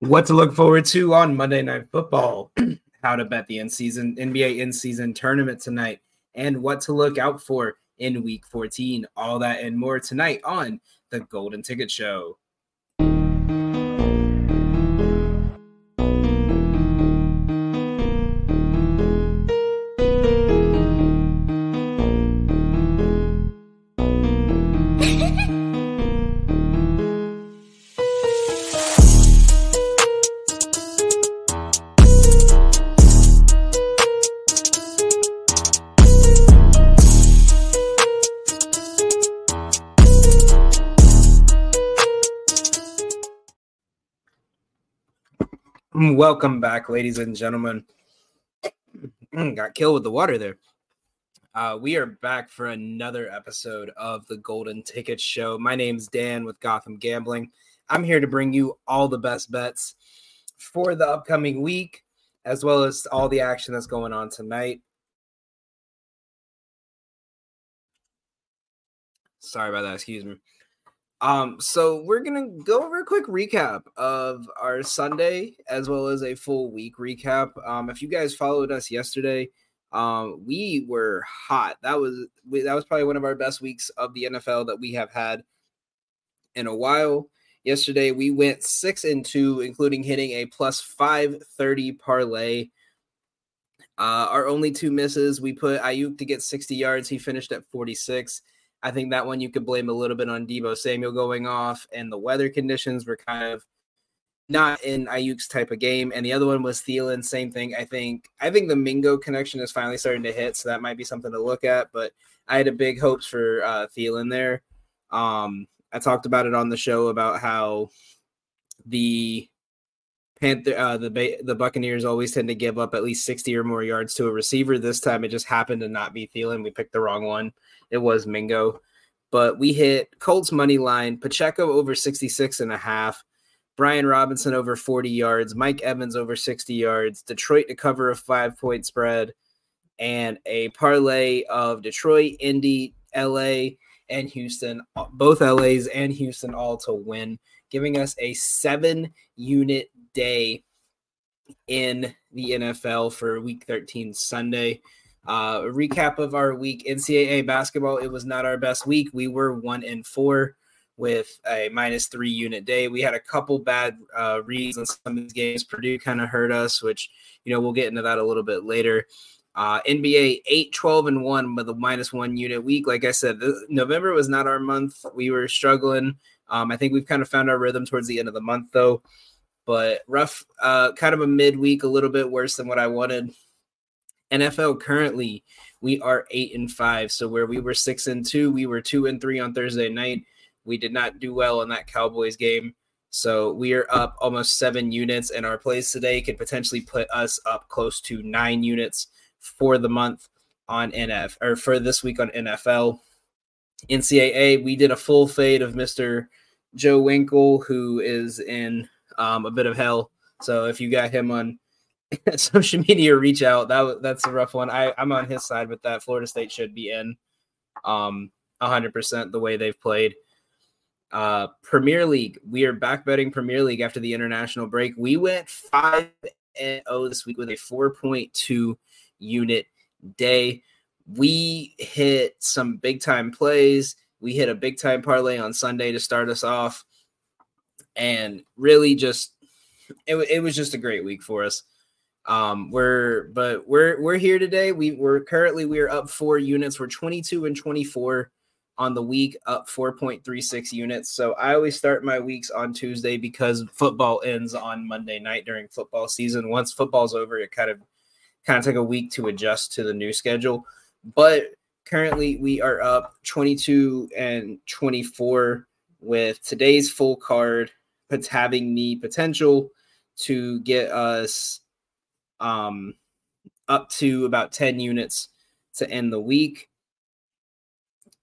what to look forward to on Monday Night Football, how to bet the in season NBA in season tournament tonight, and what to look out for in week 14. All that and more tonight on the Golden Ticket Show. Welcome back, ladies and gentlemen. Got killed with the water there. Uh, we are back for another episode of the Golden Ticket Show. My name's Dan with Gotham Gambling. I'm here to bring you all the best bets for the upcoming week, as well as all the action that's going on tonight. Sorry about that. Excuse me. Um, so we're gonna go over a quick recap of our Sunday as well as a full week recap. Um, if you guys followed us yesterday, um, we were hot. That was we, that was probably one of our best weeks of the NFL that we have had in a while. Yesterday we went six and two, including hitting a plus five thirty parlay. Uh, our only two misses, we put Aiyuk to get 60 yards. He finished at 46. I think that one you could blame a little bit on Deebo Samuel going off, and the weather conditions were kind of not in Aiyuk's type of game. And the other one was Thielen, same thing. I think I think the Mingo connection is finally starting to hit, so that might be something to look at. But I had a big hopes for uh, Thielen there. Um, I talked about it on the show about how the Panther, uh, the the Buccaneers always tend to give up at least sixty or more yards to a receiver. This time, it just happened to not be Thielen. We picked the wrong one. It was Mingo. But we hit Colts money line, Pacheco over 66 and a half, Brian Robinson over 40 yards, Mike Evans over 60 yards, Detroit to cover a five point spread, and a parlay of Detroit, Indy, LA, and Houston, both LAs and Houston all to win, giving us a seven unit day in the NFL for week 13 Sunday. Uh, recap of our week NCAA basketball. It was not our best week. We were one and four with a minus three unit day. We had a couple bad uh, reads on some of these games. Purdue kind of hurt us, which, you know, we'll get into that a little bit later. Uh, NBA 8, 12, and 1 with a minus one unit week. Like I said, November was not our month. We were struggling. Um, I think we've kind of found our rhythm towards the end of the month, though. But rough, uh, kind of a midweek, a little bit worse than what I wanted. NFL currently we are eight and five. So where we were six and two, we were two and three on Thursday night. We did not do well in that Cowboys game. So we are up almost seven units, and our plays today could potentially put us up close to nine units for the month on NF or for this week on NFL. NCAA, we did a full fade of Mr. Joe Winkle, who is in um, a bit of hell. So if you got him on social media reach out. That that's a rough one. I I'm on his side with that. Florida State should be in, um, hundred percent the way they've played. Uh, Premier League. We are back betting Premier League after the international break. We went five and zero this week with a four point two unit day. We hit some big time plays. We hit a big time parlay on Sunday to start us off, and really just it, it was just a great week for us. Um, we're but we're we're here today. We we're currently we are up four units. We're 22 and 24 on the week, up 4.36 units. So I always start my weeks on Tuesday because football ends on Monday night during football season. Once football's over, it kind of kind of take a week to adjust to the new schedule. But currently we are up 22 and 24 with today's full card having the potential to get us um, up to about 10 units to end the week.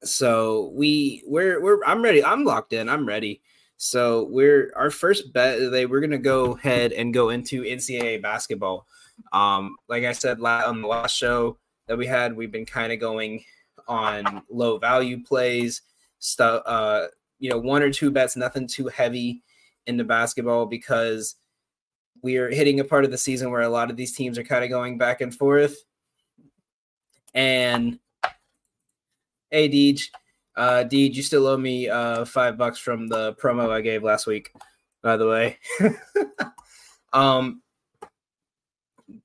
So we we're we're I'm ready. I'm locked in. I'm ready. So we're our first bet today. We're gonna go ahead and go into NCAA basketball. Um, like I said on the last show that we had, we've been kind of going on low value plays, stuff. Uh, you know, one or two bets, nothing too heavy into basketball because we are hitting a part of the season where a lot of these teams are kind of going back and forth. And hey, Deej, uh, Deej, you still owe me uh, five bucks from the promo I gave last week, by the way. um,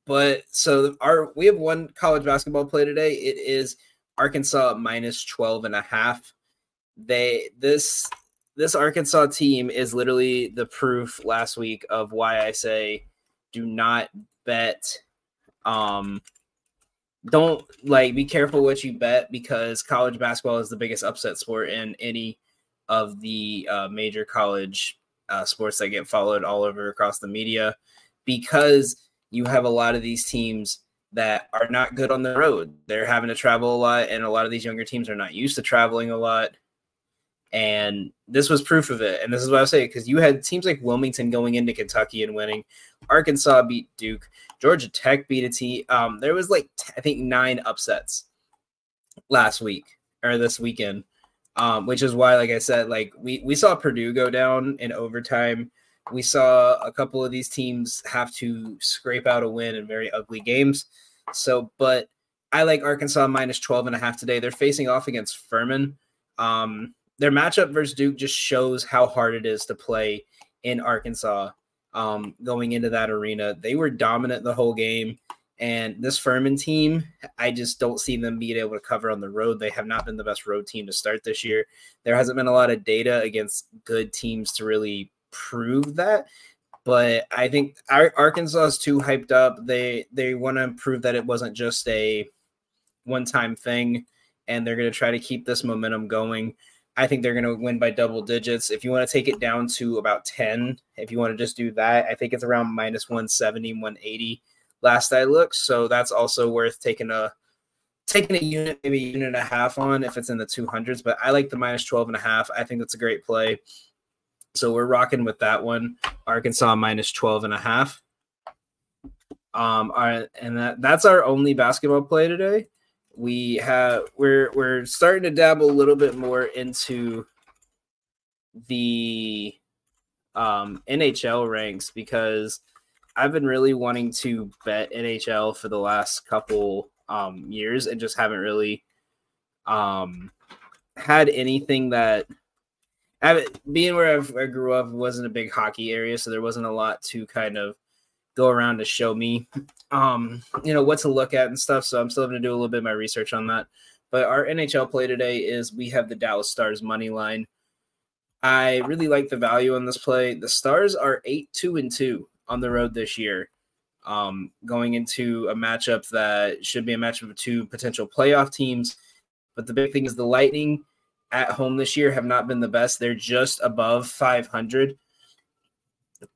but so our we have one college basketball play today. It is Arkansas minus 12 and a half. They this this Arkansas team is literally the proof last week of why I say do not bet um don't like be careful what you bet because college basketball is the biggest upset sport in any of the uh, major college uh, sports that get followed all over across the media because you have a lot of these teams that are not good on the road. They're having to travel a lot, and a lot of these younger teams are not used to traveling a lot. And this was proof of it. And this is what I was saying because you had teams like Wilmington going into Kentucky and winning. Arkansas beat Duke. Georgia Tech beat a team. Um, there was like I think nine upsets last week or this weekend, um, which is why, like I said, like we we saw Purdue go down in overtime. We saw a couple of these teams have to scrape out a win in very ugly games. So, but I like Arkansas minus 12 and a half today. They're facing off against Furman. Um, their matchup versus Duke just shows how hard it is to play in Arkansas um, going into that arena. They were dominant the whole game. And this Furman team, I just don't see them being able to cover on the road. They have not been the best road team to start this year. There hasn't been a lot of data against good teams to really prove that. But I think Arkansas is too hyped up. They they want to prove that it wasn't just a one time thing, and they're going to try to keep this momentum going. I think they're going to win by double digits. If you want to take it down to about 10, if you want to just do that, I think it's around minus 170, 180 last I looked. So that's also worth taking a taking a unit, maybe a unit and a half on if it's in the 200s. But I like the minus 12 and a half. I think that's a great play. So we're rocking with that one. Arkansas minus 12 and a half. Um, our, and that, that's our only basketball play today we have we're we're starting to dabble a little bit more into the um, NHL ranks because I've been really wanting to bet NHL for the last couple um, years and just haven't really um, had anything that I, being where I've, i grew up wasn't a big hockey area, so there wasn't a lot to kind of go around to show me um you know what to look at and stuff. So i'm still going to do a little bit of my research on that. But our nhl play today is we have the dallas stars money line. I really like the value on this play. The stars are 8 2 and 2 on the road this year um going into a matchup that should be a matchup of two potential playoff teams. But the big thing is the lightning at home this year have not been the best. They're just above 500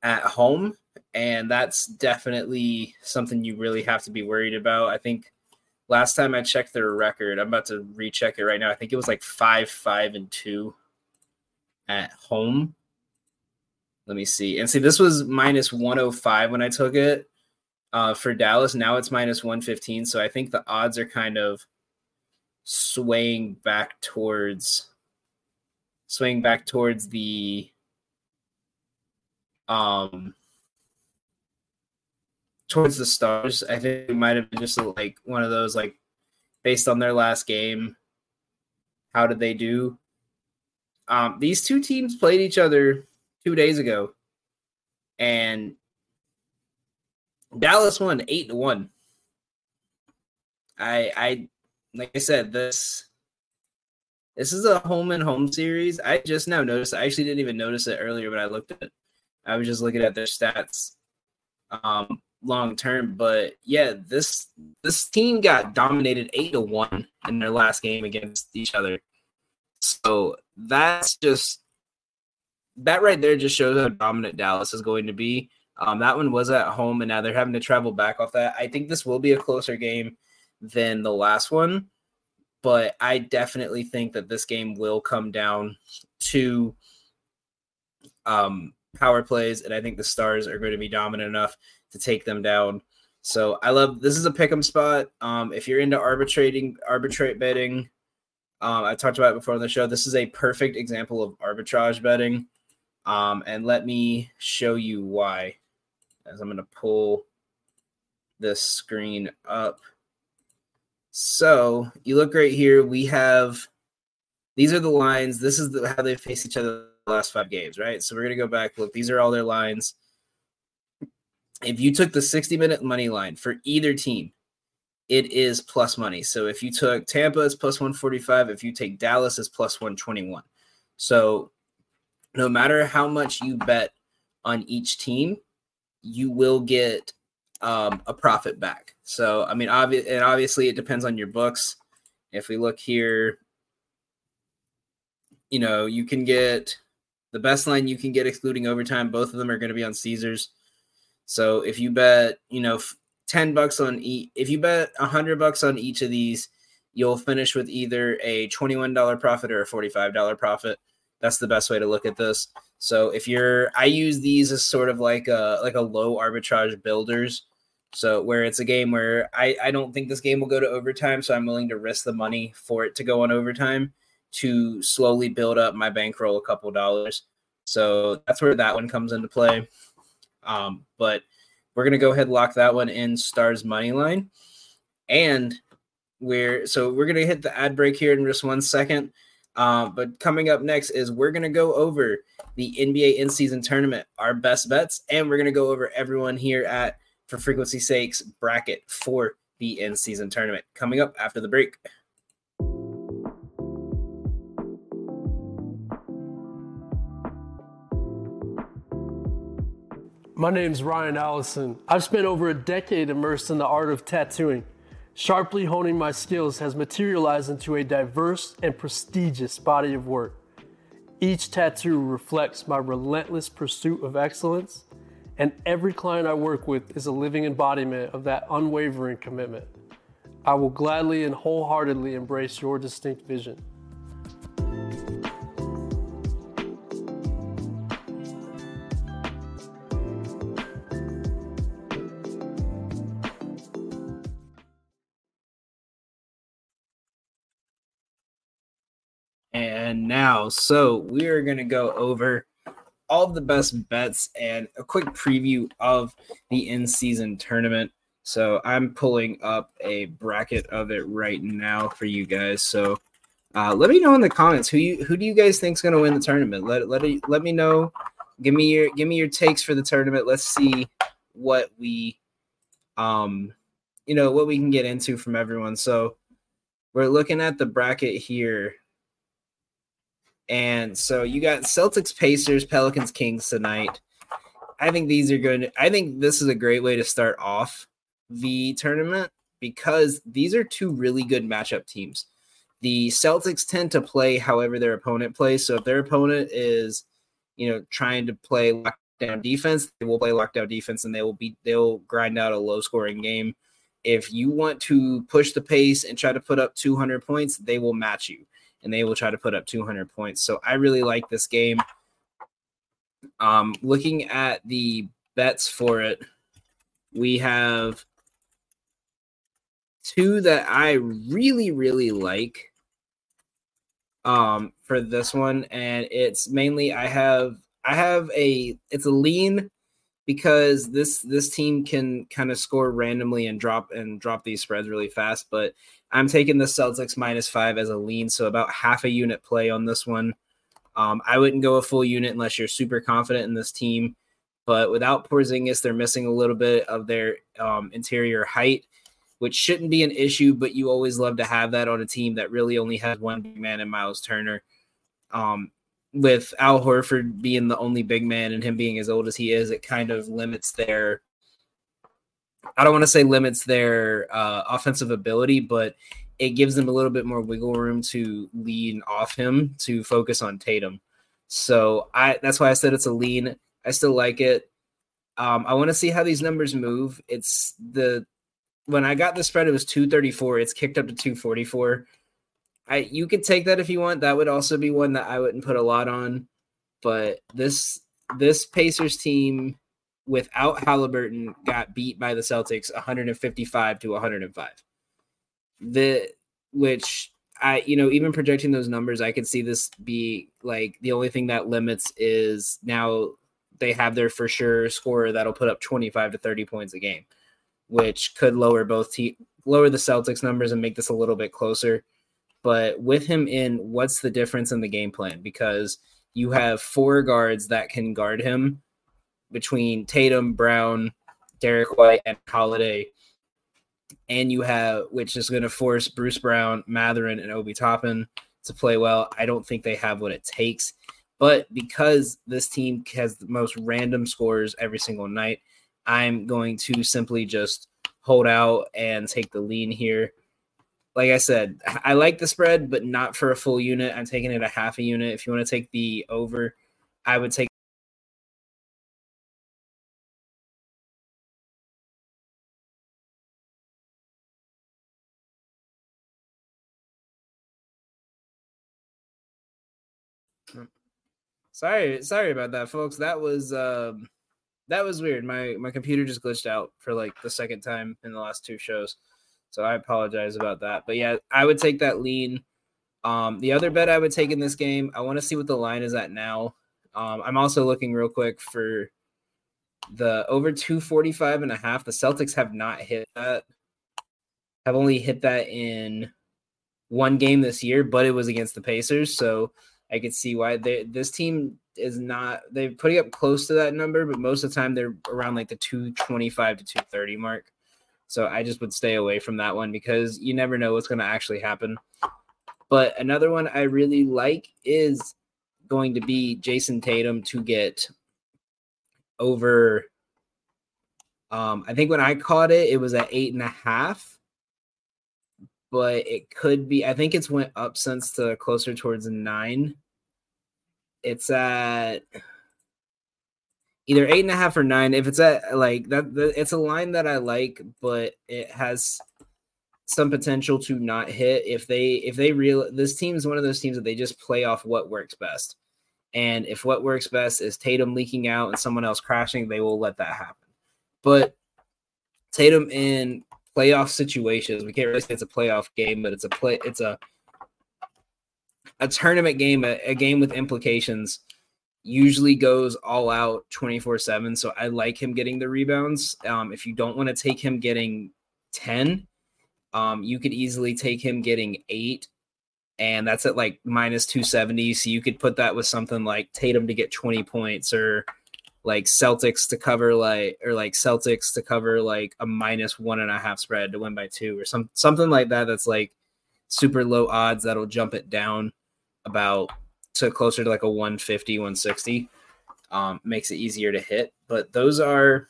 at home and that's definitely something you really have to be worried about. I think last time I checked their record, I'm about to recheck it right now. I think it was like five, five, and two at home. Let me see. And see, this was minus 105 when I took it uh, for Dallas. Now it's minus 115. So I think the odds are kind of swaying back towards swaying back towards the um towards the stars. I think it might have been just like one of those like based on their last game. How did they do? Um, these two teams played each other two days ago, and Dallas won eight to one. I I like I said this this is a home and home series. I just now noticed. I actually didn't even notice it earlier, but I looked at it. I was just looking at their stats. Um, long term. But yeah, this this team got dominated eight to one in their last game against each other. So that's just that right there just shows how dominant Dallas is going to be. Um, that one was at home, and now they're having to travel back off that. I think this will be a closer game than the last one, but I definitely think that this game will come down to um, power plays, and I think the Stars are going to be dominant enough to take them down. So I love this is a pick'em spot. Um, if you're into arbitrating, arbitrate betting, um, I talked about it before on the show. This is a perfect example of arbitrage betting. Um, and let me show you why. as I'm going to pull this screen up. So you look right here. We have these are the lines. This is the, how they face each other the last five games, right? So we're gonna go back. Look, these are all their lines. If you took the 60 minute money line for either team, it is plus money. So if you took Tampa, it's plus 145. If you take Dallas, it's plus 121. So no matter how much you bet on each team, you will get um, a profit back. So I mean, obvi- and obviously it depends on your books. If we look here, you know, you can get the best line you can get excluding overtime. Both of them are going to be on Caesars. So if you bet, you know, 10 bucks on each, if you bet 100 bucks on each of these, you'll finish with either a $21 profit or a $45 profit. That's the best way to look at this. So if you're I use these as sort of like a like a low arbitrage builders. So where it's a game where I, I don't think this game will go to overtime, so I'm willing to risk the money for it to go on overtime to slowly build up my bankroll a couple dollars. So that's where that one comes into play. Um, but we're gonna go ahead and lock that one in stars money line. And we're so we're gonna hit the ad break here in just one second. Uh, but coming up next is we're gonna go over the NBA in season tournament, our best bets, and we're gonna go over everyone here at For Fantasy Sakes bracket for the in season tournament coming up after the break. My name's Ryan Allison. I've spent over a decade immersed in the art of tattooing. Sharply honing my skills has materialized into a diverse and prestigious body of work. Each tattoo reflects my relentless pursuit of excellence, and every client I work with is a living embodiment of that unwavering commitment. I will gladly and wholeheartedly embrace your distinct vision. Now, so we are going to go over all the best bets and a quick preview of the in season tournament. So I'm pulling up a bracket of it right now for you guys. So uh, let me know in the comments who you who do you guys think is going to win the tournament. Let let let me know. Give me your give me your takes for the tournament. Let's see what we um you know what we can get into from everyone. So we're looking at the bracket here and so you got Celtics, Pacers, Pelicans, Kings tonight. I think these are good. I think this is a great way to start off the tournament because these are two really good matchup teams. The Celtics tend to play however their opponent plays. So if their opponent is, you know, trying to play lockdown defense, they will play lockdown defense and they will be they'll grind out a low scoring game. If you want to push the pace and try to put up 200 points, they will match you and they will try to put up 200 points. So I really like this game. Um, looking at the bets for it, we have two that I really, really like um, for this one, and it's mainly I have I have a it's a lean because this this team can kind of score randomly and drop and drop these spreads really fast, but I'm taking the Celtics minus five as a lean, so about half a unit play on this one. Um, I wouldn't go a full unit unless you're super confident in this team. But without Porzingis, they're missing a little bit of their um, interior height, which shouldn't be an issue. But you always love to have that on a team that really only has one big man in Miles Turner. Um, with Al Horford being the only big man and him being as old as he is, it kind of limits their I don't want to say limits their uh, offensive ability, but it gives them a little bit more wiggle room to lean off him to focus on Tatum. So I that's why I said it's a lean. I still like it. Um, I want to see how these numbers move. It's the when I got the spread, it was 234. It's kicked up to 244. I you could take that if you want. That would also be one that I wouldn't put a lot on. But this this Pacers team without Halliburton got beat by the Celtics 155 to 105. The which I you know even projecting those numbers I could see this be like the only thing that limits is now they have their for sure scorer that'll put up 25 to 30 points a game, which could lower both te- lower the Celtics numbers and make this a little bit closer. But with him in, what's the difference in the game plan? Because you have four guards that can guard him between Tatum, Brown, Derrick White, and Holiday. And you have, which is going to force Bruce Brown, Mathurin, and Obi Toppin to play well. I don't think they have what it takes. But because this team has the most random scores every single night, I'm going to simply just hold out and take the lean here. Like I said, I like the spread, but not for a full unit. I'm taking it a half a unit. If you want to take the over, I would take Sorry, sorry about that, folks. That was um that was weird. My my computer just glitched out for like the second time in the last two shows. So I apologize about that. But yeah, I would take that lean. Um, the other bet I would take in this game, I want to see what the line is at now. Um, I'm also looking real quick for the over 245 and a half. The Celtics have not hit that. Have only hit that in one game this year, but it was against the Pacers. So I could see why they this team is not they're putting up close to that number, but most of the time they're around like the 225 to 230 mark. So I just would stay away from that one because you never know what's going to actually happen. But another one I really like is going to be Jayson Tatum to get over. Um, I think when I caught it, it was at eight and a half but it could be. I think it's went up since to closer towards nine. It's at either eight and a half or nine. If it's at like that, it's a line that I like, but it has some potential to not hit if they if they real this team is one of those teams that they just play off what works best. And if what works best is Tatum leaking out and someone else crashing, they will let that happen. But Tatum in playoff situations. We can't really say it's a playoff game, but it's a play. It's a a tournament game, a, a game with implications. Usually goes all out 24 7. So I like him getting the rebounds. Um, if you don't want to take him getting 10, um, you could easily take him getting eight, and that's at like minus 270. So you could put that with something like Tatum to get 20 points or like Celtics to cover like or like Celtics to cover like a minus one and a half spread to win by two or some something like that that's like super low odds that'll jump it down about to closer to like a 150 160 um, makes it easier to hit. But those are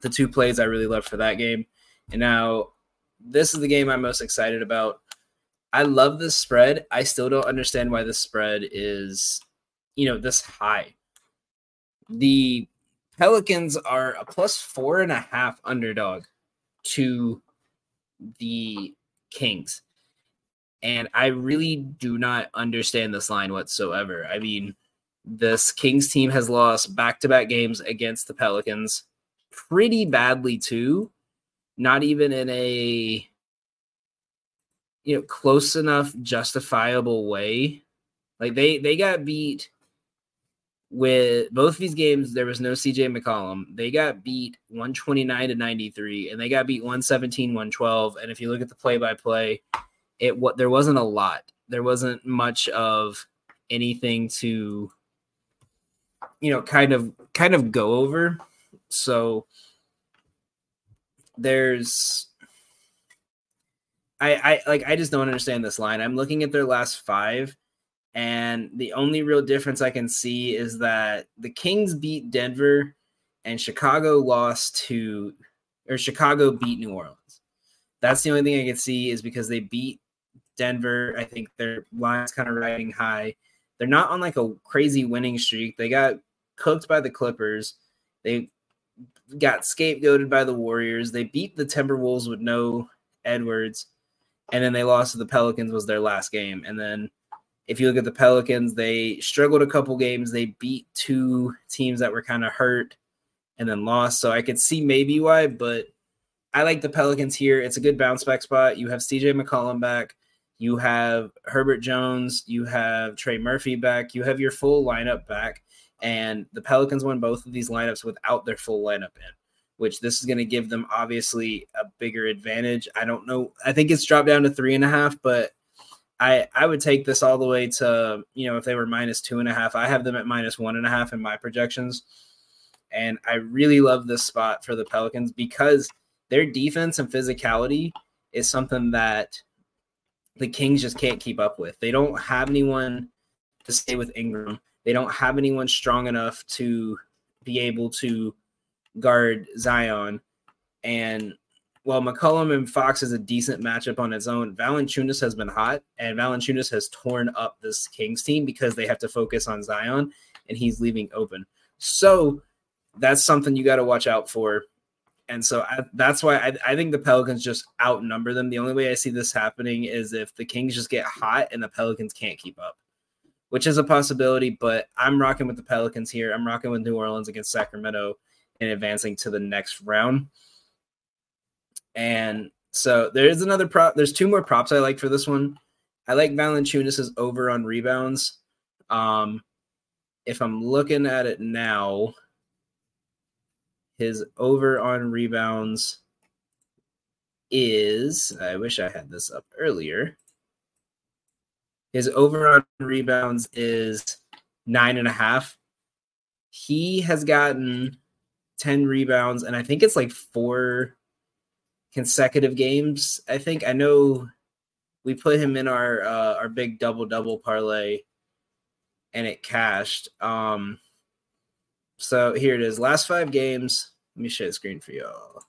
the two plays i really love for that game. And now this is the game i'm most excited about. I love this spread. I still don't understand why this spread is you know this high the Pelicans are a plus four and a half underdog to the Kings. And I really do not understand this line whatsoever. I mean, this Kings team has lost back to back games against the Pelicans pretty badly, too. Not even in a you know close enough justifiable way like they they got beat with both these games, there was no CJ McCollum. They got beat 129 to 93, and they got beat 117, 112. And if you look at the play by play, it what there wasn't a lot. There wasn't much of anything to you know kind of kind of go over. So there's I I like I just don't understand this line. I'm looking at their last five and the only real difference I can see is that the Kings beat Denver and Chicago lost to, or Chicago beat New Orleans. That's the only thing I can see is because they beat Denver. I think their line's kind of riding high. They're not on like a crazy winning streak. They got cooked by the Clippers. They got scapegoated by the Warriors. They beat the Timberwolves with no Edwards. And then they lost to the Pelicans was their last game. And then if you look at the Pelicans, they struggled a couple games. They beat two teams that were kind of hurt and then lost. So I could see maybe why, but I like the Pelicans here. It's a good bounce back spot. You have CJ McCollum back. You have Herbert Jones. You have Trey Murphy back. You have your full lineup back. And the Pelicans won both of these lineups without their full lineup in, which this is going to give them obviously a bigger advantage. I don't know. I think it's dropped down to three and a half, but I I would take this all the way to you know if they were minus two and a half. I have them at minus one and a half in my projections, and I really love this spot for the Pelicans because their defense and physicality is something that the Kings just can't keep up with. They don't have anyone to stay with Ingram. They don't have anyone strong enough to be able to guard Zion. And while McCollum and Fox is a decent matchup on its own, Valanciunas has been hot, and Valanciunas has torn up this Kings team because they have to focus on Zion, and he's leaving open. So that's something you got to watch out for. And so I, that's why I, I think the Pelicans just outnumber them. The only way I see this happening is if the Kings just get hot and the Pelicans can't keep up, which is a possibility. But I'm rocking with the Pelicans here. I'm rocking with New Orleans against Sacramento and advancing to the next round. And so there is another prop. There's two more props I like for this one. I like Valanciunas' over on rebounds. Um, if I'm looking at it now, his over on rebounds is I wish I had this up earlier. His over on rebounds is nine and a half. He has gotten 10 rebounds, and I think it's like four consecutive games. I think I know we put him in our uh, our big double double parlay, and it cashed. Um, so here it is. Last five games. Let me share the screen for y'all.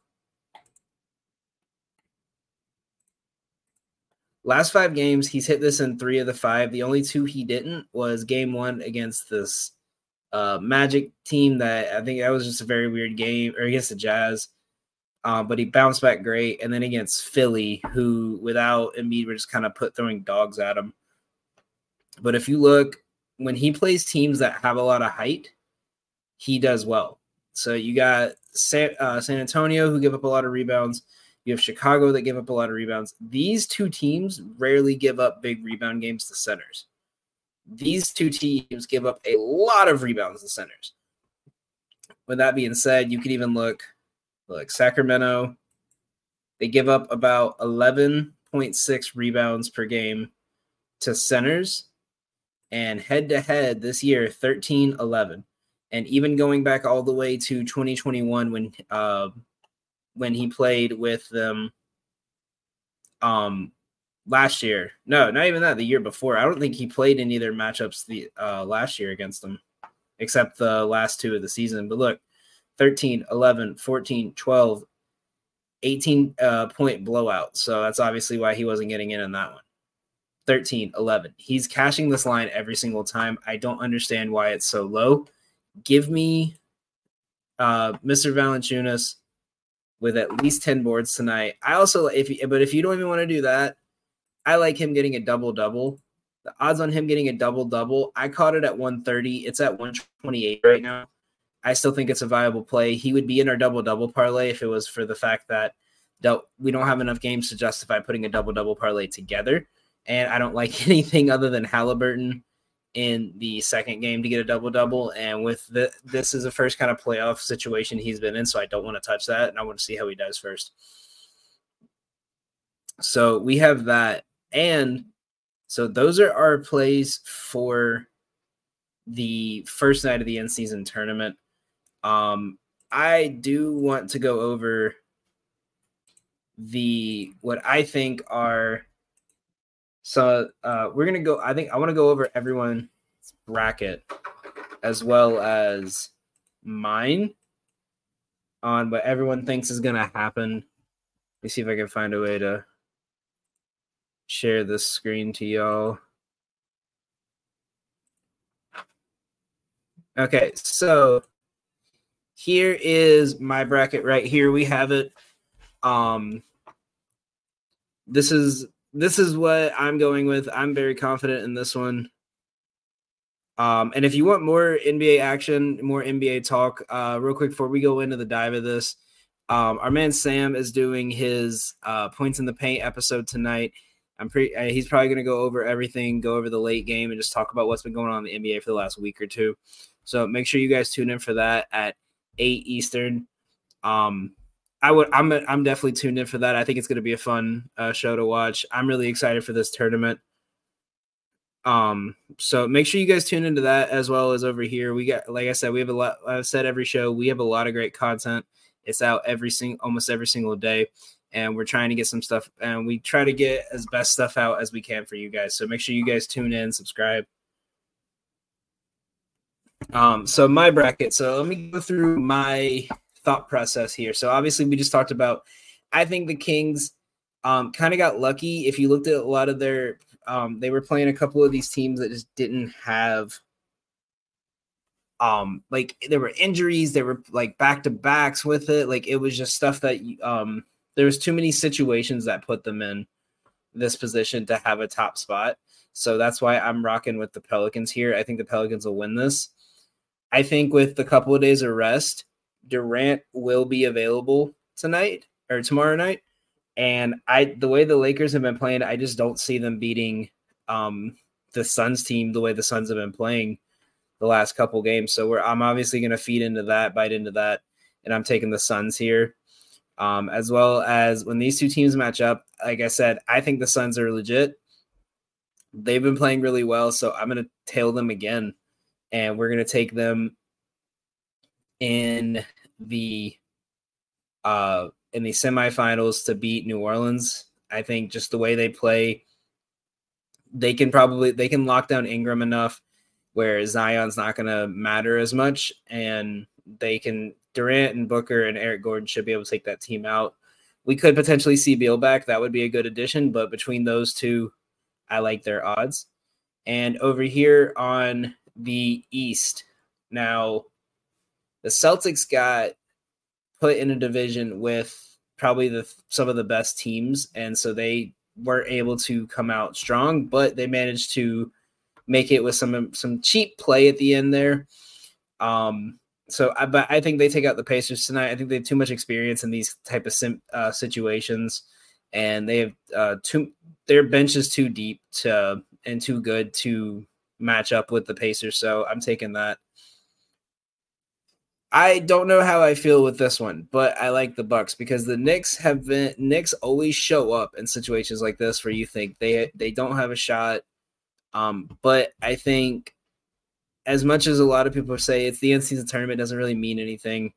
Last five games, he's hit this in three of the five. The only two he didn't was game one against this uh, Magic team that I think that was just a very weird game, or against the Jazz. Uh, but he bounced back great. And then against Philly, who without Embiid were just kind of put throwing dogs at him. But if you look, when he plays teams that have a lot of height, he does well. So you got San, uh, San Antonio, who give up a lot of rebounds. You have Chicago that give up a lot of rebounds. These two teams rarely give up big rebound games to centers. These two teams give up a lot of rebounds to centers. With that being said, you could even look like Sacramento. They give up about 11.6 rebounds per game to centers. And head to head this year, 13 11. And even going back all the way to 2021 when uh, when he played with them um last year. No, not even that. The year before. I don't think he played in either matchups the uh, last year against them, except the last two of the season. But look, 13, 11, 14, 12, 18 uh, point blowout. So that's obviously why he wasn't getting in on that one. 13, 11. He's cashing this line every single time. I don't understand why it's so low. Give me uh, Mr. Valanciunas with at least 10 boards tonight. I also, if but if you don't even want to do that, I like him getting a double double. The odds on him getting a double double, I caught it at 130. It's at 128 right now. I still think it's a viable play. He would be in our double double parlay if it was for the fact that we don't have enough games to justify putting a double double parlay together. And I don't like anything other than Halliburton in the second game to get a double double. And with the, this is the first kind of playoff situation he's been in, so I don't want to touch that, and I want to see how he does first. So we have that, and so those are our plays for the first night of the end season tournament. Um, I do want to go over the what I think are so uh, we're gonna go. I think I want to go over everyone's bracket as well as mine on what everyone thinks is gonna happen. Let me see if I can find a way to share this screen to y'all. Okay, so here is my bracket right here. We have it. Um, this is this is what I'm going with. I'm very confident in this one. Um, and if you want more NBA action, more NBA talk, uh, real quick before we go into the dive of this, um, our man Sam is doing his uh, points in the paint episode tonight, I'm pretty. Uh, he's probably going to go over everything, go over the late game, and just talk about what's been going on in the NBA for the last week or two. So make sure you guys tune in for that at eight Eastern. Um, I would. I'm. I'm definitely tuned in for that. I think it's going to be a fun uh, show to watch. I'm really excited for this tournament. Um, so make sure you guys tune into that as well as over here. We got, like I said, we have a lot. I've said every show we have a lot of great content. It's out every single, almost every single day and we're trying to get some stuff and we try to get as best stuff out as we can for you guys. So make sure you guys tune in, subscribe. Um, so my bracket. So let me go through my thought process here. So obviously we just talked about I think the Kings um kind of got lucky. If you looked at a lot of their um they were playing a couple of these teams that just didn't have um like there were injuries, there were like back to backs with it. Like it was just stuff that um there was too many situations that put them in this position to have a top spot. So that's why I'm rocking with the Pelicans here. I think the Pelicans will win this. I think with a couple of days of rest, Durant will be available tonight or tomorrow night. And I the way the Lakers have been playing, I just don't see them beating um the Suns team the way the Suns have been playing the last couple games. So I'm obviously gonna feed into that, bite into that, and I'm taking the Suns here um, as well as when these two teams match up. Like I said, I think the Suns are legit. They've been playing really well, so I'm going to tail them again, and we're going to take them in the uh in the semifinals to beat New Orleans. I think just the way they play, they can probably they can lock down Ingram enough where Zion's not going to matter as much, and they can Durant and Booker and Eric Gordon should be able to take that team out. We could potentially see Beal back. That would be a good addition. But between those two, I like their odds. And over here on the East, now the Celtics got put in a division with probably the some of the best teams, and so they weren't able to come out strong, but they managed to make it with some some cheap play at the end there. Um, so I, but I think they take out the Pacers tonight. I think they have too much experience in these type of sim, uh, situations, and they have uh, too their bench is too deep to and too good to match up with the Pacers. So I'm taking that. I don't know how I feel with this one, but I like the Bucks because the Knicks have been Knicks always show up in situations like this where you think they they don't have a shot. Um, but I think as much as a lot of people say it's the in-season tournament doesn't really mean anything.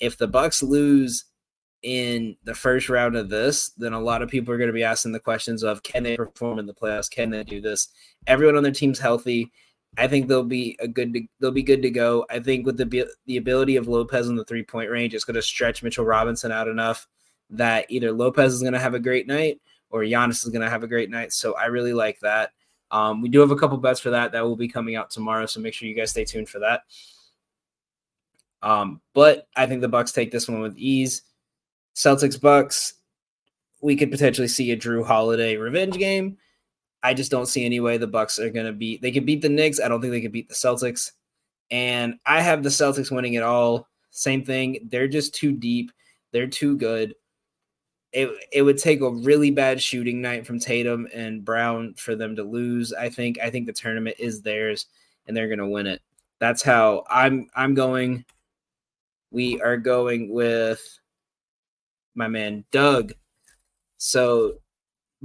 If the Bucks lose in the first round of this, then a lot of people are going to be asking the questions of can they perform in the playoffs? Can they do this? Everyone on their team's healthy. I think they'll be a good. To, they'll be good to go. I think with the the ability of Lopez in the three point range, it's going to stretch Mitchell Robinson out enough that either Lopez is going to have a great night or Giannis is going to have a great night. So I really like that. Um, we do have a couple bets for that that will be coming out tomorrow, so make sure you guys stay tuned for that. Um, but I think the Bucks take this one with ease. Celtics Bucks, we could potentially see a Jrue Holiday revenge game. I just don't see any way the Bucks are going to beat. They could beat the Knicks. I don't think they could beat the Celtics. And I have the Celtics winning it all. Same thing. They're just too deep. They're too good it it would take a really bad shooting night from Tatum and Brown for them to lose. I think I think the tournament is theirs and they're going to win it. That's how I'm I'm going. We are going with my man Doug. So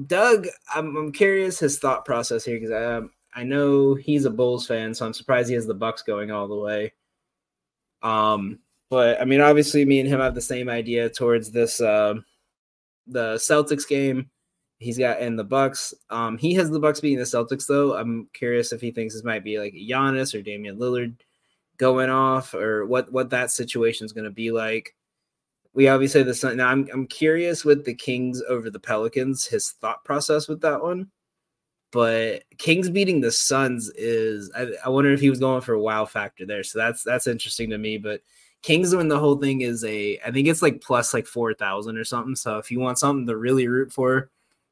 Doug, I'm I'm curious his thought process here because I um, I know he's a Bulls fan, so I'm surprised he has the Bucks going all the way. Um, but I mean, obviously, me and him have the same idea towards this. Uh, the Celtics game. He's got in the Bucks. Um, he has the Bucks beating the Celtics though. I'm curious if he thinks this might be like Giannis or Damian Lillard going off, or what what that situation is going to be like. We obviously the Sun. Now I'm I'm curious with the Kings over the Pelicans. His thought process with that one. But Kings beating the Suns is I, I wonder if he was going for a wow factor there. So that's that's interesting to me. But Kings when the whole thing is a I think it's like plus like four thousand or something. So if you want something to really root for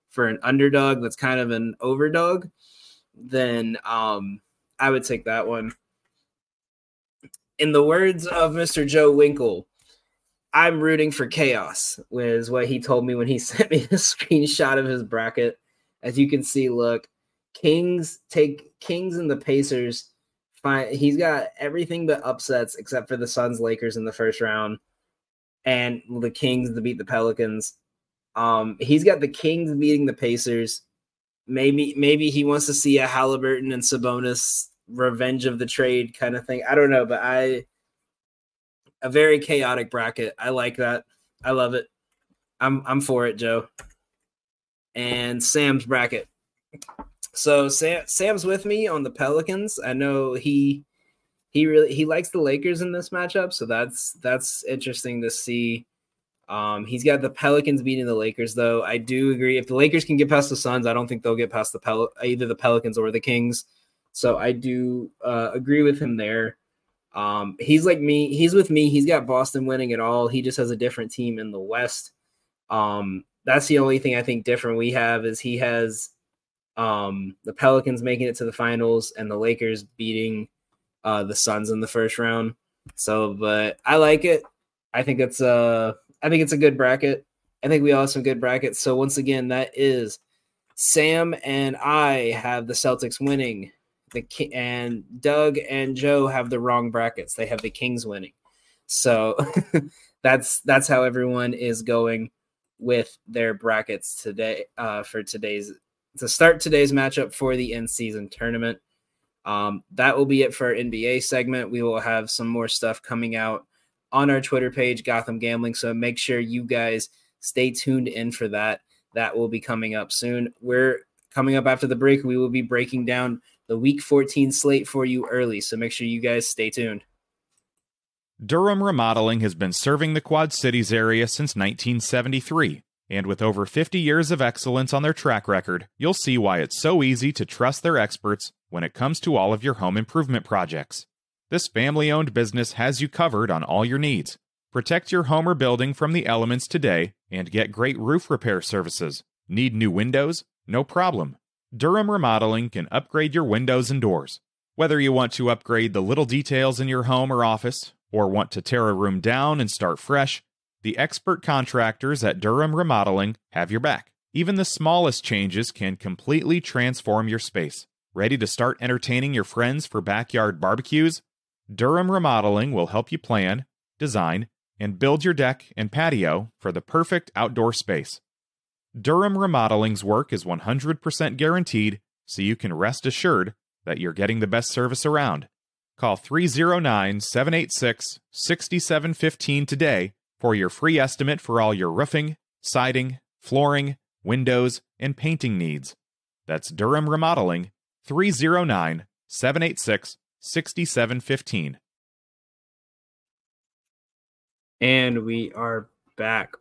for an underdog that's kind of an overdog, then um I would take that one. In the words of Mr. Joe Winkle, I'm rooting for chaos, was what he told me when he sent me the screenshot of his bracket as you can see, look, Kings take Kings and the Pacers. Fine, he's got everything but upsets except for the Suns, Lakers in the first round, and the Kings to beat the Pelicans. Um, he's got the Kings beating the Pacers. Maybe maybe he wants to see a Halliburton and Sabonis revenge of the trade kind of thing. I don't know, but I a very chaotic bracket. I like that. I love it. I'm I'm for it, Joe. And Sam's bracket. So Sam Sam's with me on the Pelicans. I know he he really he likes the Lakers in this matchup, so that's that's interesting to see. Um, he's got the Pelicans beating the Lakers, though. I do agree. If the Lakers can get past the Suns, I don't think they'll get past the Pel- either the Pelicans or the Kings. So I do uh, agree with him there. Um, he's like me. He's with me. He's got Boston winning it all. He just has a different team in the West. Um, that's the only thing I think different we have is he has um, the Pelicans making it to the finals and the Lakers beating uh, the Suns in the first round. So, but I like it. I think it's a. I think it's a good bracket. I think we all have some good brackets. So once again, that is Sam and I have the Celtics winning the and Doug and Joe have the wrong brackets. They have the Kings winning. So that's that's how everyone is going with their brackets today uh, for today's to start today's matchup for the in season tournament. Um, that will be it for our NBA segment. We will have some more stuff coming out on our Twitter page, Gotham Gambling. So make sure you guys stay tuned in for that. That will be coming up soon. We're coming up after the break. We will be breaking down the week 14 slate for you early. So make sure you guys stay tuned. Durham Remodeling has been serving the Quad Cities area since 1973. And with over 50 years of excellence on their track record, you'll see why it's so easy to trust their experts when it comes to all of your home improvement projects. This family owned business has you covered on all your needs. Protect your home or building from the elements today and get great roof repair services. Need new windows? No problem. Durham Remodeling can upgrade your windows and doors. Whether you want to upgrade the little details in your home or office, or want to tear a room down and start fresh, the expert contractors at Durham Remodeling have your back. Even the smallest changes can completely transform your space. Ready to start entertaining your friends for backyard barbecues? Durham Remodeling will help you plan, design, and build your deck and patio for the perfect outdoor space. Durham Remodeling's work is 100% guaranteed, so you can rest assured that you're getting the best service around. Call 309 786 6715 today for your free estimate for all your roofing, siding, flooring, windows, and painting needs. That's Durham Remodeling, 309 786 6715. And we are back.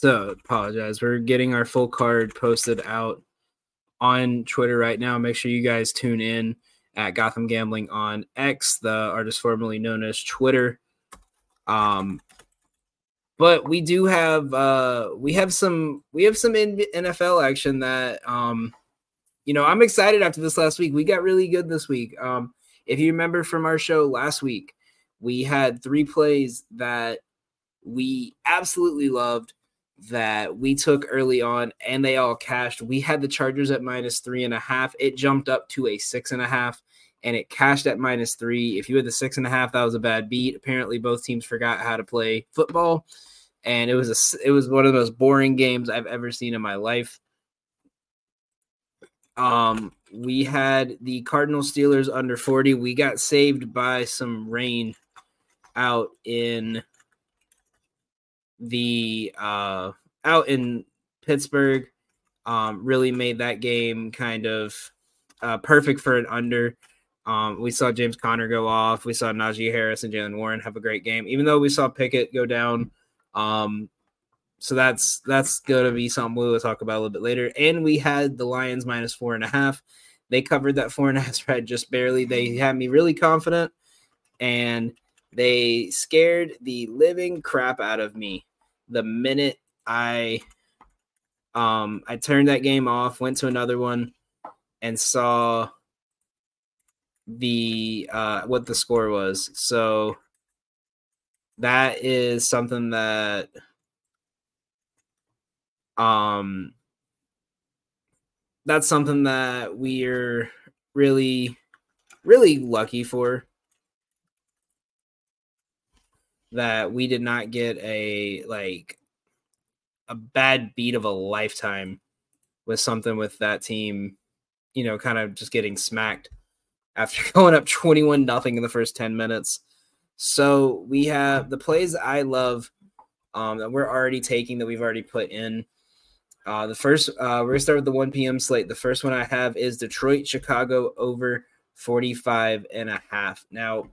So apologize. We're getting our full card posted out on Twitter right now. Make sure you guys tune in at Gotham Gambling on X, the artist formerly known as Twitter. Um, but we do have uh we have some we have some NFL action that um you know I'm excited after this last week. We got really good this week. Um, if you remember from our show last week, we had three plays that we absolutely loved that we took early on and they all cashed. We had the Chargers at minus three and a half. It jumped up to a six and a half and it cashed at minus three. If you had the six and a half, that was a bad beat. Apparently, both teams forgot how to play football, and it was a it was one of the most boring games I've ever seen in my life. Um, we had the Cardinal Steelers under 40. We got saved by some rain out in the uh, out in Pittsburgh um, really made that game kind of uh, perfect for an under. Um, we saw James Conner go off. We saw Najee Harris and Jaylen Warren have a great game, even though we saw Pickett go down. Um, so that's that's gonna be something we'll talk about a little bit later. And we had the Lions minus four and a half. They covered that four and a half spread just barely. They had me really confident, and they scared the living crap out of me the minute I um I turned that game off, went to another one, and saw the uh what the score was. So that is something that um that's something that we're really, really lucky for. That we did not get a like a bad beat of a lifetime with something with that team, you know, kind of just getting smacked after going up 21 nothing in the first 10 minutes. So we have the plays I love um, that we're already taking that we've already put in. Uh, the first, uh, we're gonna start with the 1 p.m. slate. The first one I have is Detroit, Chicago over 45 and a half. Now,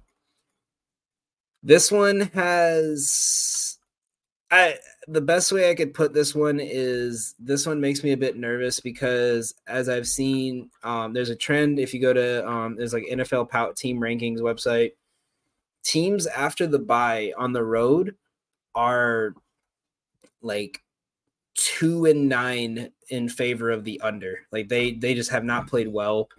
this one has, I the best way I could put this one is this one makes me a bit nervous because as I've seen, um, there's a trend. If you go to um, there's like NFL Pout Team Rankings website, teams after the buy on the road are like two and nine in favor of the under. Like they they just have not played well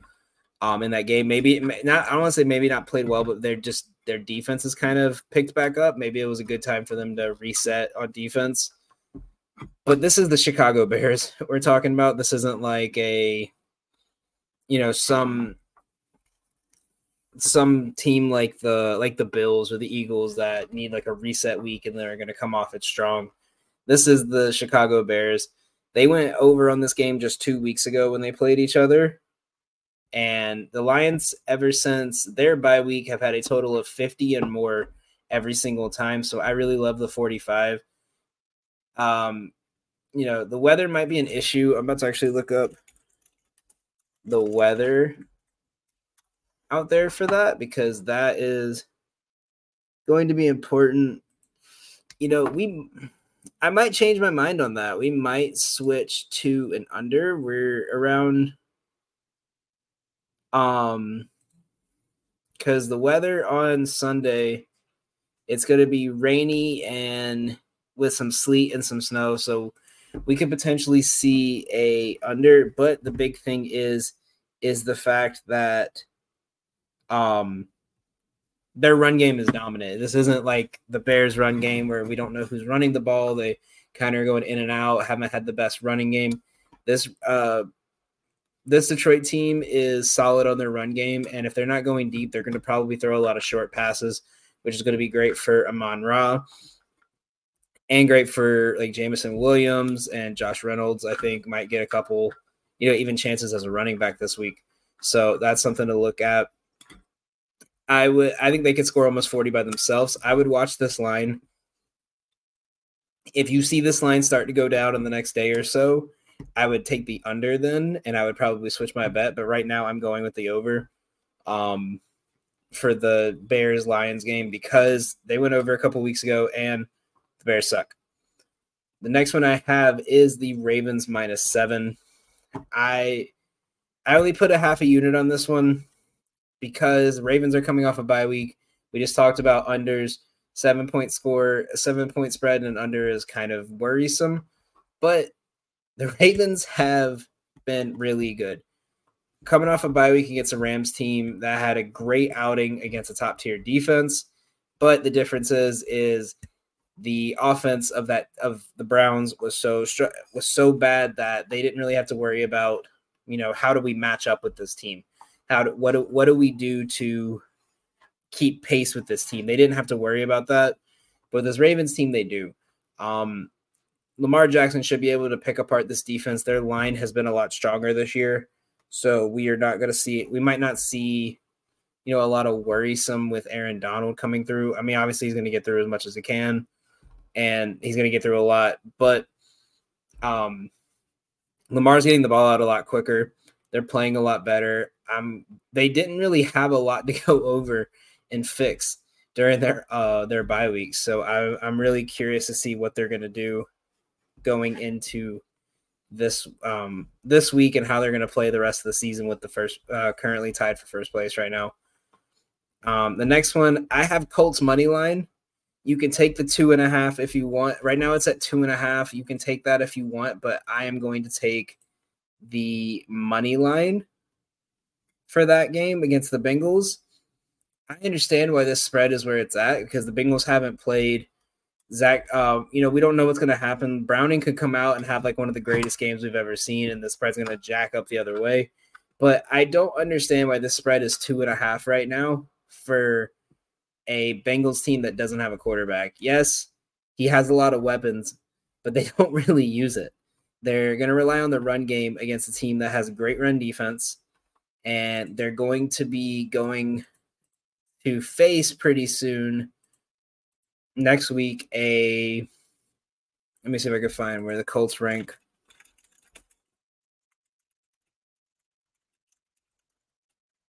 um in that game. Maybe not I don't want to say maybe not played well, but they're just their defense is kind of picked back up. Maybe it was a good time for them to reset on defense. But this is the Chicago Bears we're talking about. This isn't like a you know some some team like the like the Bills or the Eagles that need like a reset week and they're going to come off it strong. This is the Chicago Bears. They went over on this game just 2 weeks ago when they played each other. And the Lions ever since their bye week have had a total of 50 and more every single time. So I really love the 45. Um you know, the weather might be an issue. I'm about to actually look up the weather out there for that because that is going to be important. You know, we I might change my mind on that. We might switch to an under. We're around um cuz the weather on Sunday it's going to be rainy and with some sleet and some snow, so we could potentially see a under, but the big thing is is the fact that um their run game is dominant. This isn't like the Bears run game where we don't know who's running the ball. They kind of are going in and out, haven't had the best running game. This uh this Detroit team is solid on their run game, and if they're not going deep, they're going to probably throw a lot of short passes, which is going to be great for Amon Ra and great for like Jameson Williams and Josh Reynolds. I think might get a couple, you know, even chances as a running back this week. So that's something to look at. I would I think they could score almost 40 by themselves. I would watch this line. If you see this line start to go down in the next day or so, I would take the under then and I would probably switch my bet, but right now I'm going with the over. Um for the Bears Lions game because they went over a couple weeks ago and the Bears suck. The next one I have is the Ravens minus 7. I I only put a half a unit on this one because Ravens are coming off a bye week. We just talked about unders, seven point score, seven point spread, and under is kind of worrisome. But the Ravens have been really good. Coming off a bye week against a Rams team that had a great outing against a top tier defense, but the difference is is the offense of that of the Browns was so was so bad that they didn't really have to worry about you know how do we match up with this team how do what do, what do we do to keep pace with this team? They didn't have to worry about that, but this Ravens team they do. Um, Lamar Jackson should be able to pick apart this defense. Their line has been a lot stronger this year, so we are not going to see. We might not see, you know, a lot of worrisome with Aaron Donald coming through. I mean, obviously he's going to get through as much as he can, and he's going to get through a lot. But um, Lamar's getting the ball out a lot quicker. They're playing a lot better. Um, they didn't really have a lot to go over and fix during their uh their bye weeks. So I, I'm really curious to see what they're gonna do going into this um this week and how they're gonna play the rest of the season with the first uh, currently tied for first place right now. Um, the next one I have Colts money line. You can take the two and a half if you want. Right now it's at two and a half. You can take that if you want, but I am going to take the money line for that game against the Bengals. I understand why this spread is where it's at because the Bengals haven't played Zach, uh, you know, we don't know what's going to happen. Browning could come out and have like one of the greatest games we've ever seen, and the spread's going to jack up the other way. But I don't understand why the spread is two and a half right now for a Bengals team that doesn't have a quarterback. Yes, he has a lot of weapons, but they don't really use it. They're going to rely on the run game against a team that has great run defense, and they're going to be going to face pretty soon next week a let me see if I can find where the Colts rank.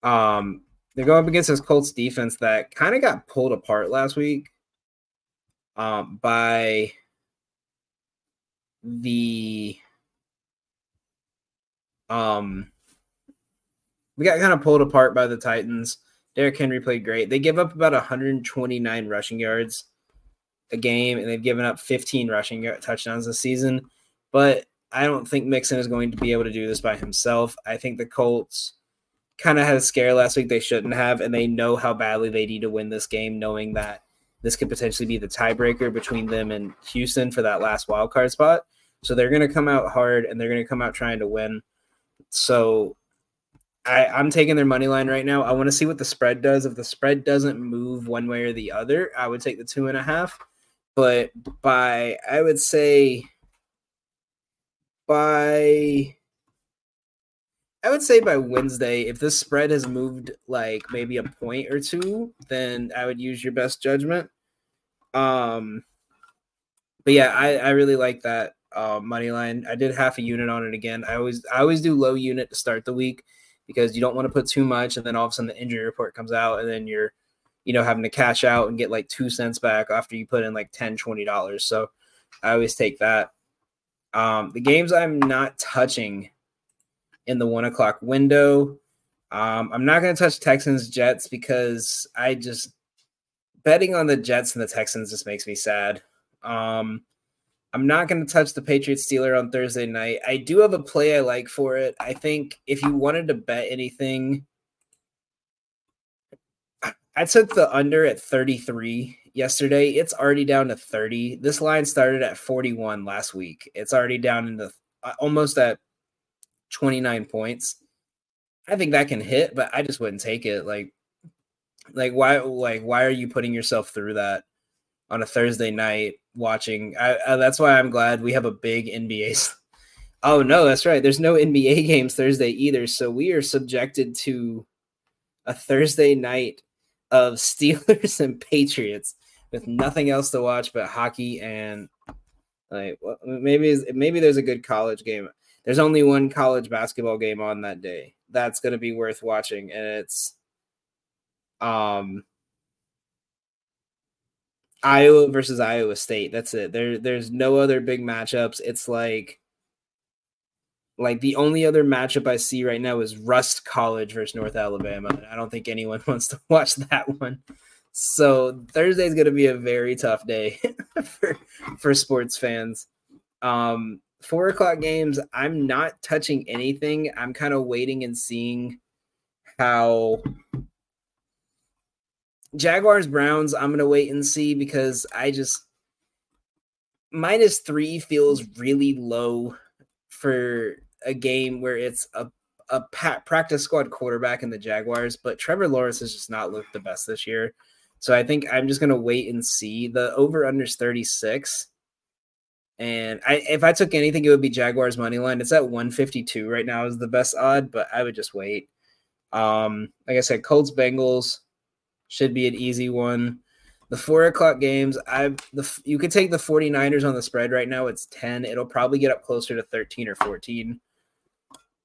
Um, they go up against this Colts defense that kind of got pulled apart last week um, by the um we got kind of pulled apart by the Titans. Derrick Henry played great. They give up about 129 rushing yards a game, and they've given up 15 rushing touchdowns this season. But I don't think Mixon is going to be able to do this by himself. I think the Colts kind of had a scare last week they shouldn't have, and they know how badly they need to win this game, knowing that this could potentially be the tiebreaker between them and Houston for that last wild card spot. So they're going to come out hard and they're going to come out trying to win. So I, I'm taking their money line right now. I want to see what the spread does. If the spread doesn't move one way or the other, I would take the two and a half but by I would say by I would say by Wednesday, if this spread has moved like maybe a point or two, then I would use your best judgment. Um, but yeah, I, I really like that uh, money line. I did half a unit on it again. I always I always do low unit to start the week because you don't want to put too much, and then all of a sudden the injury report comes out, and then you're you know, having to cash out and get like two cents back after you put in like 10 $20. So I always take that. Um, the games I'm not touching in the one o'clock window. Um, I'm not going to touch Texans Jets because I just betting on the Jets and the Texans just makes me sad. Um, I'm not going to touch the Patriots Steeler on Thursday night. I do have a play I like for it. I think if you wanted to bet anything I took the under at 33 yesterday. It's already down to 30. This line started at 41 last week. It's already down into uh, almost at 29 points. I think that can hit, but I just wouldn't take it. Like, like why? Like why are you putting yourself through that on a Thursday night watching? I, I, that's why I'm glad we have a big NBA. Oh no, that's right. There's no NBA games Thursday either, so we are subjected to a Thursday night of Steelers and Patriots with nothing else to watch but hockey and like well, maybe maybe there's a good college game. There's only one college basketball game on that day. That's going to be worth watching and it's um Iowa versus Iowa State. That's it. There there's no other big matchups. It's like like the only other matchup I see right now is Rust College versus North Alabama. And I don't think anyone wants to watch that one. So Thursday is going to be a very tough day for for sports fans. Um, four o'clock games. I'm not touching anything. I'm kind of waiting and seeing how Jaguars Browns. I'm going to wait and see because I just minus three feels really low for a game where it's a a practice squad quarterback in the Jaguars, but Trevor Lawrence has just not looked the best this year. So I think I'm just gonna wait and see. The over under is 36. And I if I took anything, it would be Jaguars money line. It's at 152 right now is the best odd, but I would just wait. Um, like I said, Colts Bengals should be an easy one. The four o'clock games, I've the you could take the 49ers on the spread right now. It's 10. It'll probably get up closer to 13 or 14.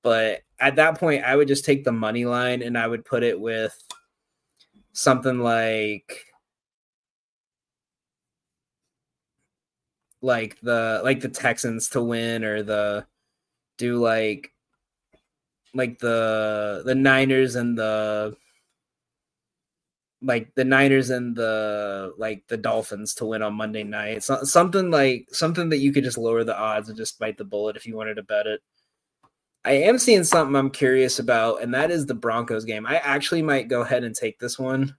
But at that point, I would just take the money line and I would put it with something like like the like the Texans to win or the do like like the the Niners and the like the Niners and the like the Dolphins to win on Monday night. Not, something like something that you could just lower the odds and just bite the bullet if you wanted to bet it. I am seeing something I'm curious about, and that is the Broncos game. I actually might go ahead and take this one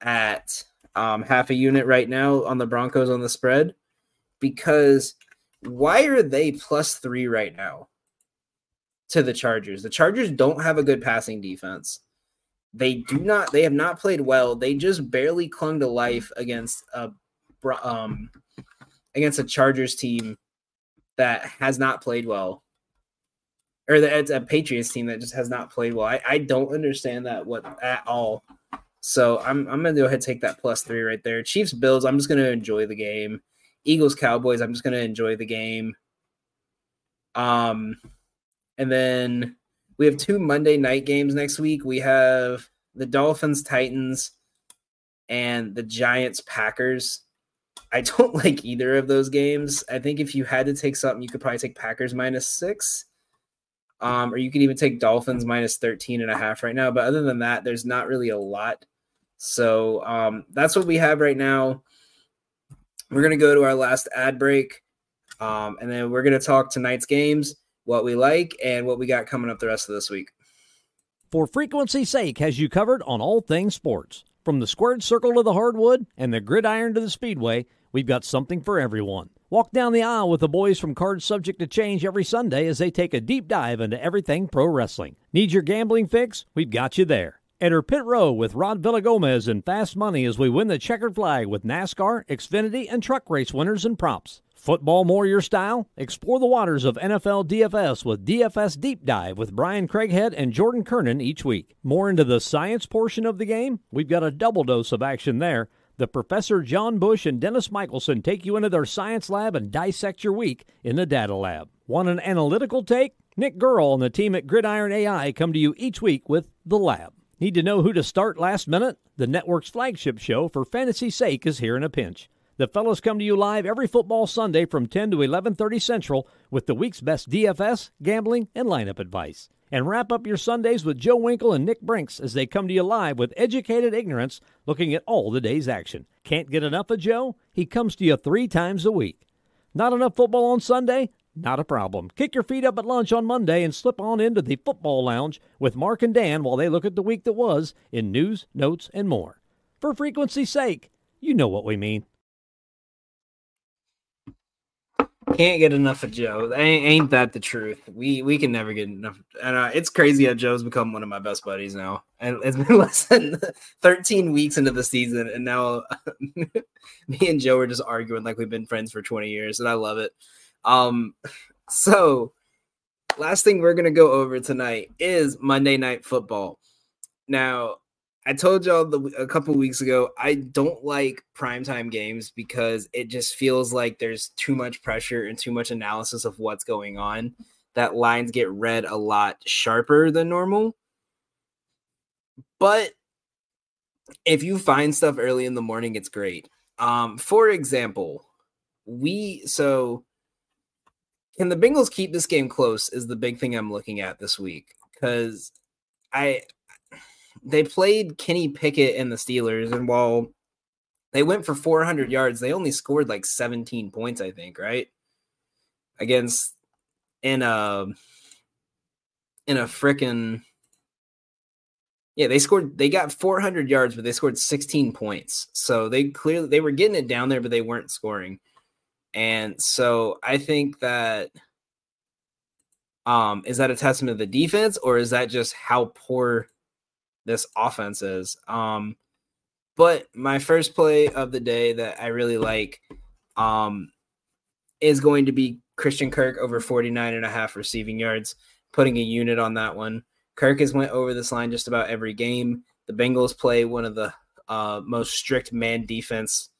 at um, half a unit right now on the Broncos on the spread because why are they plus three right now to the Chargers? The Chargers don't have a good passing defense. They do not. They have not played well. They just barely clung to life against a um against a Chargers team that has not played well, or that it's a Patriots team that just has not played well. I, I don't understand that what at all. So I'm I'm gonna go ahead and take that plus three right there. Chiefs Bills. I'm just gonna enjoy the game. Eagles Cowboys. I'm just gonna enjoy the game. Um, and then we have two Monday night games next week. We have the Dolphins Titans and the Giants Packers. I don't like either of those games. I think if you had to take something, you could probably take Packers minus six. Um, or you could even take Dolphins minus 13 and a half right now. But other than that, there's not really a lot so um, that's what we have right now. We're going to go to our last ad break. Um, and then we're going to talk tonight's games, what we like, and what we got coming up the rest of this week. For frequency's sake, has you covered on all things sports. From the squared circle to the hardwood and the gridiron to the speedway, we've got something for everyone. Walk down the aisle with the boys from Cards Subject to Change every Sunday as they take a deep dive into everything pro wrestling. Need your gambling fix? We've got you there. Enter Pit Row with Rod Villagomez and Fast Money as we win the checkered flag with NASCAR, Xfinity, and truck race winners and props. Football more your style? Explore the waters of NFL DFS with DFS Deep Dive with Brian Craighead and Jordan Kernan each week. More into the science portion of the game? We've got a double dose of action there. The Professor John Bush and Dennis Michelson take you into their science lab and dissect your week in the data lab. Want an analytical take? Nick Gurl and the team at Gridiron AI come to you each week with The Lab. Need to know who to start last minute? The network's flagship show, For Fantasy's Sake, is here in a pinch. The fellows come to you live every football Sunday from 10 to 11:30 Central with the week's best DFS, gambling, and lineup advice. And wrap up your Sundays with Joe Winkle and Nick Brinks as they come to you live with educated ignorance, looking at all the day's action. Can't get enough of Joe? He comes to you three times a week. Not enough football on Sunday? Not a problem. Kick your feet up at lunch on Monday and slip on into the football lounge with Mark and Dan while they look at the week that was in news, notes, and more. For frequency's sake, you know what we mean. Can't get enough of Joe. Ain't that the truth? We we can never get enough. And uh, it's crazy how Joe's become one of my best buddies now. And it's been less than 13 weeks into the season, and now me and Joe are just arguing like we've been friends for 20 years, and I love it. Um, so last thing we're gonna go over tonight is Monday Night Football. Now, I told y'all the, a couple weeks ago I don't like primetime games because it just feels like there's too much pressure and too much analysis of what's going on. That lines get read a lot sharper than normal. But if you find stuff early in the morning, it's great. Um, for example, we so can the Bengals keep this game close? Is the big thing I'm looking at this week because I they played Kenny Pickett and the Steelers, and while they went for 400 yards, they only scored like 17 points, I think, right? Against in a in a freaking yeah, they scored. They got 400 yards, but they scored 16 points. So they clearly they were getting it down there, but they weren't scoring. And so I think that um is that a testament to the defense or is that just how poor this offense is? Um but my first play of the day that I really like um is going to be Christian Kirk over 49 and a half receiving yards, putting a unit on that one. Kirk has went over this line just about every game. The Bengals play one of the uh, most strict man defense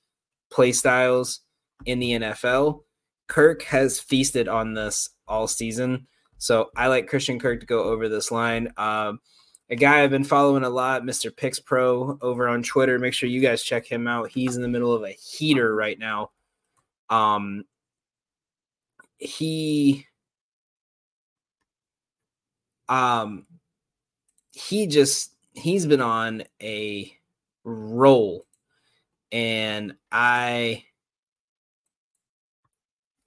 play styles in the NFL. Kirk has feasted on this all season. So I like Christian Kirk to go over this line. Um, a guy I've been following a lot, Mr. Picks Pro over on Twitter. Make sure you guys check him out. He's in the middle of a heater right now. Um, he, um, he just he's been on a roll, and I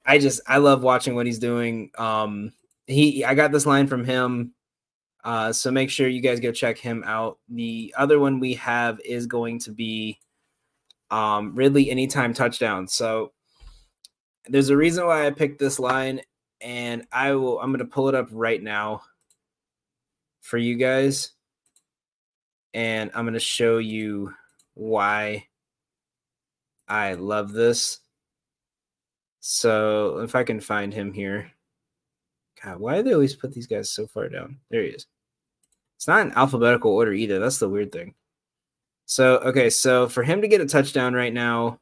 I just I love watching what he's doing. Um, he I got this line from him. Uh, so make sure you guys go check him out. The other one we have is going to be Um, Ridley anytime touchdown. So there's a reason why I picked this line, and I will. I'm going to pull it up right now for you guys, and I'm going to show you why I love this. So if I can find him here. God, why do they always put these guys so far down? There he is. It's not in alphabetical order either. That's the weird thing. So, okay, so for him to get a touchdown right now,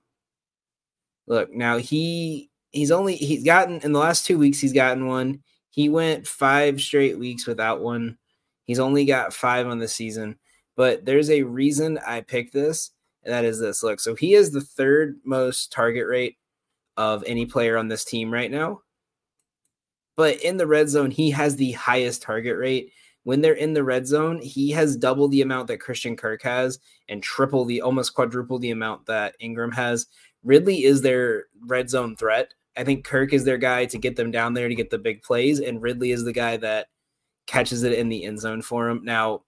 look, now he he's only he's gotten in the last 2 weeks he's gotten one. He went 5 straight weeks without one. He's only got 5 on the season, but there's a reason I picked this, and that is this. Look, so he is the third most target rate of any player on this team right now. But in the red zone, he has the highest target rate. When they're in the red zone, he has double the amount that Christian Kirk has and triple the almost quadruple the amount that Ingram has. Ridley is their red zone threat. I think Kirk is their guy to get them down there to get the big plays, and Ridley is the guy that catches it in the end zone for him. Now,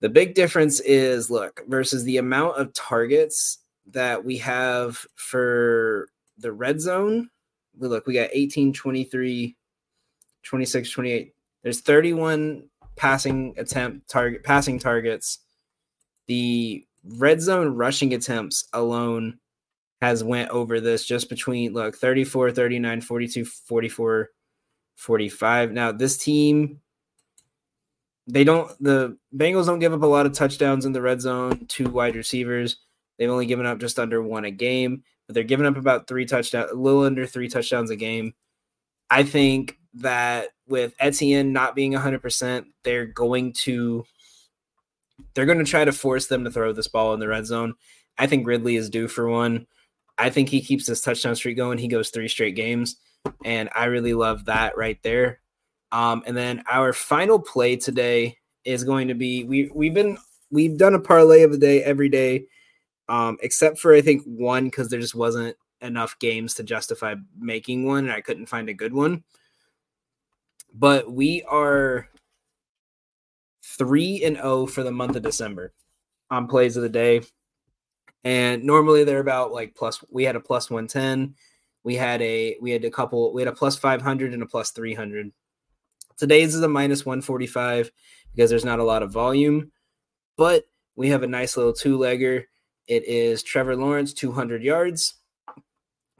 the big difference is look versus the amount of targets that we have for the red zone. Look, we got 18, 23, 26, 28. There's 31 passing attempt target passing targets. The red zone rushing attempts alone has went over this just between look 34, 39, 42, 44, 45. Now this team they don't the Bengals don't give up a lot of touchdowns in the red zone to wide receivers. They've only given up just under one a game, but they're giving up about three touchdowns, a little under three touchdowns a game. I think that with Etienne not being 100%, they're going to they're going to try to force them to throw this ball in the red zone. I think Ridley is due for one. I think he keeps this touchdown streak going. He goes three straight games, and I really love that right there. Um, and then our final play today is going to be we we've been we've done a parlay of the day every day um, except for I think one because there just wasn't enough games to justify making one, and I couldn't find a good one. But we are three and zero for the month of December on plays of the day, and normally they're about like plus. We had a plus one ten. We had a we had a couple. We had a plus five hundred and a plus three hundred. Today's is a minus one forty five because there's not a lot of volume, but we have a nice little two legger it is Trevor Lawrence, 200 yards,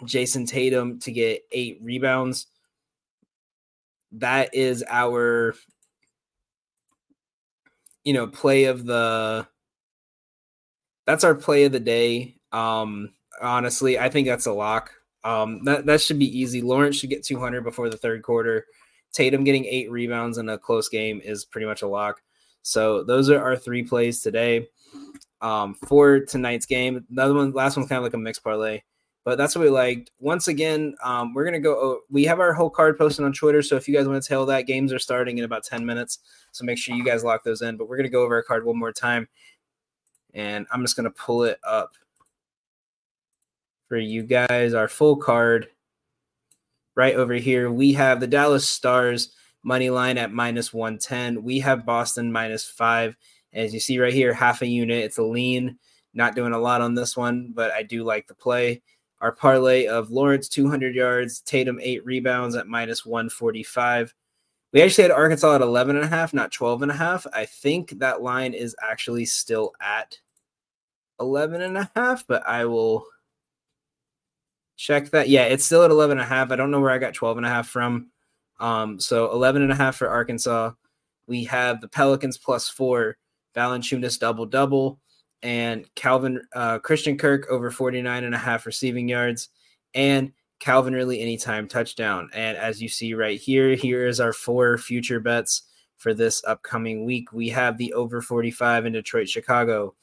Jayson Tatum to get eight rebounds. That is our, you know, play of the. That's our play of the day. Um, honestly, I think that's a lock. Um, that that should be easy. Lawrence should get 200 before the third quarter. Tatum getting eight rebounds in a close game is pretty much a lock. So those are our three plays today um, for tonight's game. Another one, last one's kind of like a mixed parlay, but that's what we liked. Once again, um, we're gonna go. Oh, we have our whole card posted on Twitter, so if you guys want to tell that, games are starting in about ten minutes. So make sure you guys lock those in. But we're gonna go over our card one more time, and I'm just gonna pull it up for you guys. Our full card right over here. We have the Dallas Stars money line at minus 110. We have Boston minus five as you see right here, half a unit. It's a lean. Not doing a lot on this one, but I do like the play. Our parlay of Lawrence 200 yards, Tatum eight rebounds at minus 145. We actually had Arkansas at 11 and a half, not 12 and a half. I think that line is actually still at 11 and a half, but I will check that. Yeah, it's still at 11 and a half. I don't know where I got 12 and a half from. Um, so 11 and a half for Arkansas. We have the Pelicans plus four Valanciunas double double, and Calvin uh, Christian Kirk over 49 and a half receiving yards, and Calvin Ridley anytime touchdown. And as you see right here, here is our four future bets for this upcoming week. We have the over 45 in Detroit, Chicago,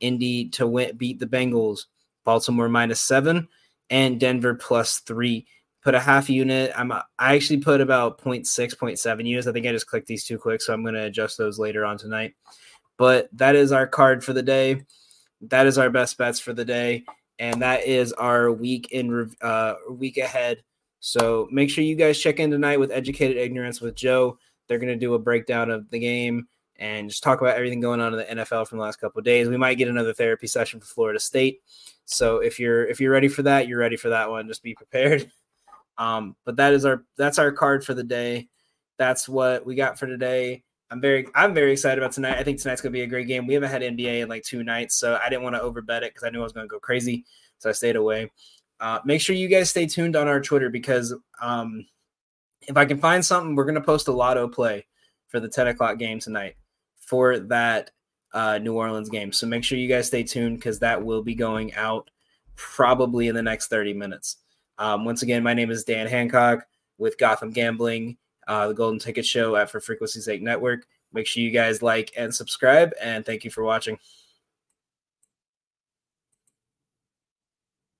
Indy to win, beat the Bengals, Baltimore minus seven, and Denver plus three. Put a half unit. I'm I actually put about 0. 0.6, 0.7 units. I think I just clicked these too quick, so I'm going to adjust those later on tonight. But that is our card for the day. That is our best bets for the day, and that is our week in uh, week ahead. So make sure you guys check in tonight with Educated Ignorance with Joe. They're going to do a breakdown of the game, and just talk about everything going on in the NFL from the last couple days. We might get another therapy session for Florida State. So if you're if you're ready for that, you're ready for that one. Just be prepared. Um, but that is our that's our card for the day. That's what we got for today. I'm very I'm very excited about tonight. I think tonight's gonna be a great game. We haven't had NBA in like two nights, so I didn't want to overbet it because I knew I was gonna go crazy. So I stayed away. Uh, make sure you guys stay tuned on our Twitter because um, if I can find something, we're gonna post a lotto play for the 10 o'clock game tonight for that uh, New Orleans game. So make sure you guys stay tuned because that will be going out probably in the next 30 minutes. Um, once again, my name is Dan Hancock with Gotham Gambling, uh, the Golden Ticket Show at For Frequency's Sake Network. Make sure you guys like and subscribe, and thank you for watching.